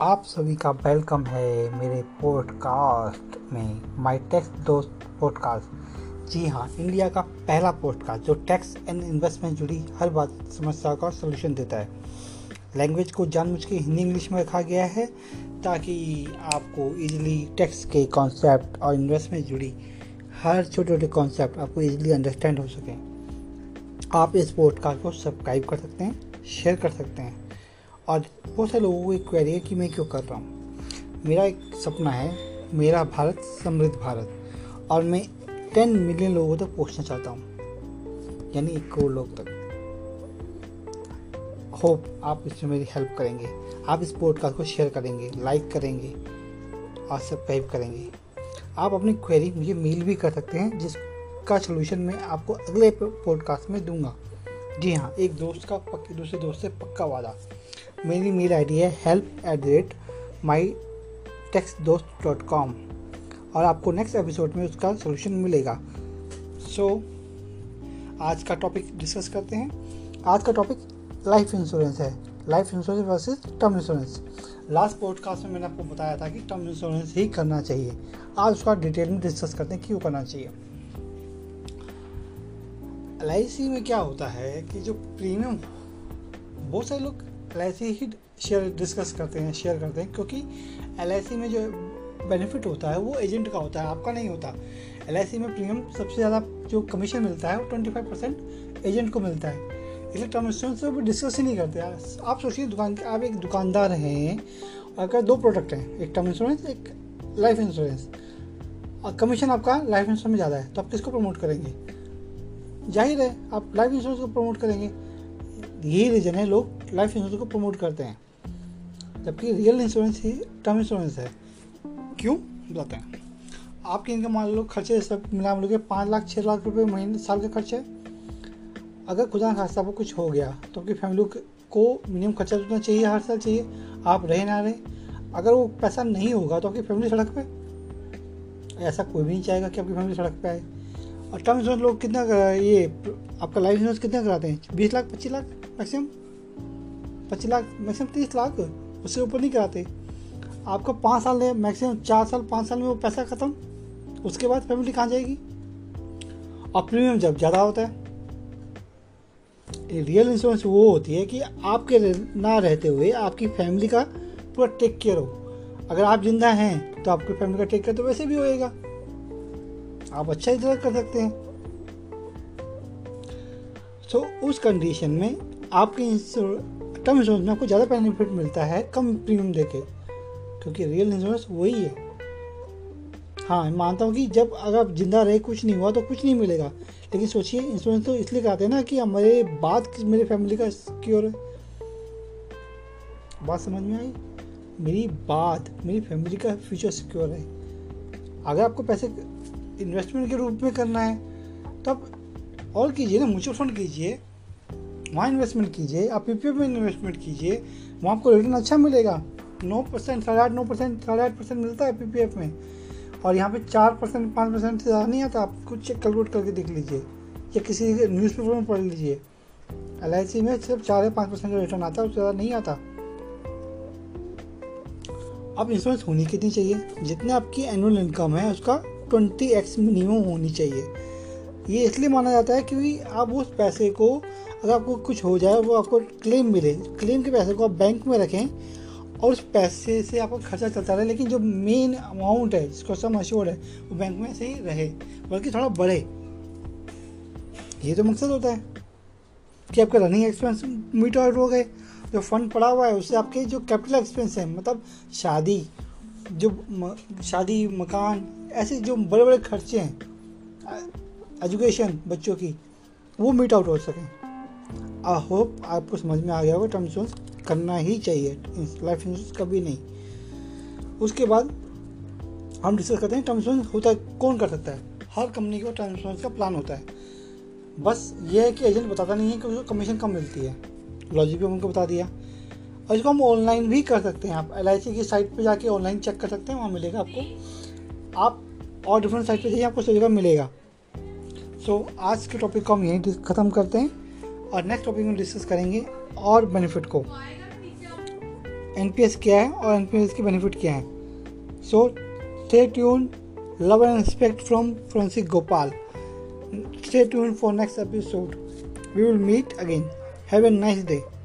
आप सभी का वेलकम है मेरे पॉडकास्ट में माय टैक्स दोस्त पॉडकास्ट जी हाँ इंडिया का पहला पॉडकास्ट जो टैक्स एंड इन्वेस्टमेंट जुड़ी हर बात समस्या का सोल्यूशन देता है। लैंग्वेज को जानबूझ के हिंदी इंग्लिश में रखा गया है ताकि आपको इजीली टैक्स के कॉन्सेप्ट और इन्वेस्टमेंट जुड़ी हर छोटे छोटे कॉन्सेप्ट आपको इजीली अंडरस्टैंड हो सकें। आप इस पॉडकास्ट को सब्सक्राइब कर सकते हैं शेयर कर सकते हैं। और बहुत सारे लोगों को एक क्वेरी है कि मैं क्यों कर रहा हूँ। मेरा एक सपना है, मेरा भारत, समृद्ध भारत। और मैं टेन मिलियन लोगों तक पहुँचना चाहता हूँ, यानी एक करोड़ लोग तक। होप आप इसमें मेरी हेल्प करेंगे। आप इस पॉडकास्ट को शेयर करेंगे लाइक करेंगे और सब्सक्राइब करेंगे। आप अपनी क्वेरी मुझे मेल भी कर सकते हैं, जिसका सोल्यूशन मैं आपको अगले पॉडकास्ट में दूँगा। जी हाँ एक दोस्त का पक्के, दूसरे दोस्त से पक्का वादा। मेरी मेल आईडी है help at the rate my tax दोस्त डॉट कॉम और आपको नेक्स्ट एपिसोड में उसका सोल्यूशन मिलेगा। सो so, आज का टॉपिक डिस्कस करते हैं। आज का टॉपिक लाइफ इंश्योरेंस है। Life insurance versus term insurance last podcast में मैंने आपको बताया था कि टर्म इंश्योरेंस ही करना चाहिए। आज उसका डिटेल में डिस्कस करते हैं क्यों करना चाहिए। एलआईसी में क्या होता है कि जो प्रीमियम बहुत सारे लोग एल ही शेयर डिस्कस करते हैं शेयर करते हैं, क्योंकि एल में जो बेनिफिट होता है, वो एजेंट का होता है, आपका नहीं होता। एल में प्रीमियम सबसे ज़्यादा जो कमीशन मिलता है, वो ट्वेंटी फाइव परसेंट एजेंट को मिलता है। इसलिए टर्म इंश्योरेंस वो डिस्कस ही नहीं करते। आप सोचिए, दुकान आप एक दुकानदार हैं, अगर दो प्रोडक्ट हैं, एक टर्म इंश्योरेंस एक लाइफ इंश्योरेंस और कमीशन आपका लाइफ इंश्योरेंस में ज़्यादा है तो आप किसको प्रमोट करेंगे? ज़ाहिर है, आप लाइफ इंश्योरेंस को प्रमोट करेंगे। यही रीज़न है, लोग लाइफ इंश्योरेंस को प्रमोट करते हैं। जबकि रियल इंश्योरेंस ही टर्म इंश्योरेंस है। क्यों? बताते हैं आपके इनकम मान लो खर्चे सब मिला मिल के पाँच लाख छः लाख रुपए महीने, साल के खर्चे। अगर खुदा खासा आपको कुछ हो गया तो आपकी फैमिली को मिनिमम खर्चा उतना चाहिए, हर साल चाहिए। आप रहे ना रहे। अगर वो पैसा नहीं होगा तो आपकी फैमिली सड़क पे। ऐसा कोई भी नहीं चाहेगा कि आपकी फैमिली सड़क पे आए। और टर्म इंश्योरेंस लोग कितना ये आपका लाइफ इंश्योरेंस कितना कराते हैं? बीस लाख, पच्चीस लाख मैक्सिमम पच्चीस लाख मैक्सिमम तीस लाख उससे ऊपर नहीं कराते। आपको पाँच साल है मैक्सिमम चार साल पाँच साल में वो पैसा ख़त्म। उसके बाद फैमिली कहाँ जाएगी? और प्रीमियम जब ज़्यादा होता है। रियल इंश्योरेंस वो होती है कि आपके ना रहते हुए आपकी फैमिली का पूरा टेक केयर हो। अगर आप ज़िंदा हैं तो आपकी फैमिली का टेक केयर तो वैसे भी होएगा। आप अच्छा इधर कर सकते हैं। सो so, उस कंडीशन में आपके टर्म इंश्योरेंस में आपको ज़्यादा बेनिफिट मिलता है, कम प्रीमियम देके। क्योंकि रियल इंश्योरेंस वही है। हाँ मानता हूँ कि जब अगर आप ज़िंदा रहे, कुछ नहीं हुआ तो कुछ नहीं मिलेगा। लेकिन सोचिए इंश्योरेंस तो इसलिए कराते हैं ना कि हमारे बात मेरे फैमिली का सिक्योर है। बात समझ में आई? मेरी बात, मेरी फैमिली का फ्यूचर सिक्योर है। अगर आपको पैसे इन्वेस्टमेंट के रूप में करना है तो आप और कीजिए ना म्यूचुअल फंड कीजिए। वहाँ इन्वेस्टमेंट कीजिए, आप पी पी में इन्वेस्टमेंट कीजिए, वहाँ आपको रिटर्न अच्छा मिलेगा। नौ परसेंट साढ़े आठ, नौ परसेंट साढ़े आठ परसेंट मिलता है पी पी एफ़ में। और यहाँ पे चार परसेंट पाँच परसेंट से ज़्यादा नहीं आता, आप कुछ चेक कैलकुलेट करके देख लीजिए। या किसी न्यूज़पेपर में पढ़ लीजिए। एल आई सी में सिर्फ़ चार या पाँच परसेंट का रिटर्न आता है, उससे ज़्यादा नहीं आता। अब इंश्योरेंस होनी कितनी चाहिए? जितने आपकी एनुअल इनकम है, उसका ट्वेंटी एक्स मिनिमम होनी चाहिए। ये इसलिए माना जाता है क्योंकि आप उस पैसे को अगर आपको कुछ हो जाए वो आपको क्लेम मिले। क्लेम के पैसे को आप बैंक में रखें और उस पैसे से आपका खर्चा चलता रहे लेकिन जो मेन अमाउंट है जिसको सम अश्योर्ड है वो बैंक में से ही रहे बल्कि थोड़ा बढ़े। ये तो मकसद होता है कि आपके रनिंग एक्सपेंस मीट आउट हो गए जो फंड पड़ा हुआ है उससे आपके जो कैपिटल एक्सपेंस है मतलब शादी जो म, शादी मकान ऐसे जो बड़े बड़े खर्चे हैं एजुकेशन बच्चों की, वो मीट आउट हो सकें। आई होप आपको समझ में आ गया होगा टर्म इंश्योरेंस करना ही चाहिए। लाइफ इंश्योरेंस कभी नहीं। उसके बाद हम डिस्कस करते हैं टर्म इंश्योरेंस होता है, कौन कर सकता है? हर कंपनी को टर्म इंश्योरेंस का प्लान होता है। बस ये है कि एजेंट बताता नहीं है कि उसको कमीशन कम मिलती है। लॉजिक भी उनको बता दिया। और इसको हम ऑनलाइन भी कर सकते हैं आप। LIC की साइट पर जाके ऑनलाइन चेक कर सकते हैं, वहाँ मिलेगा आपको। आप और डिफरेंट साइट पर जाइए, आपको जगह मिलेगा। सो so, आज के टॉपिक को हम यहीं ख़त्म करते हैं और नेक्स्ट टॉपिक में डिस्कस करेंगे और बेनिफिट को। एनपीएस क्या है और एनपीएस के बेनिफिट क्या है? So stay tune love and respect from forensic Gopal stay tune for next episode we will meet again have a nice day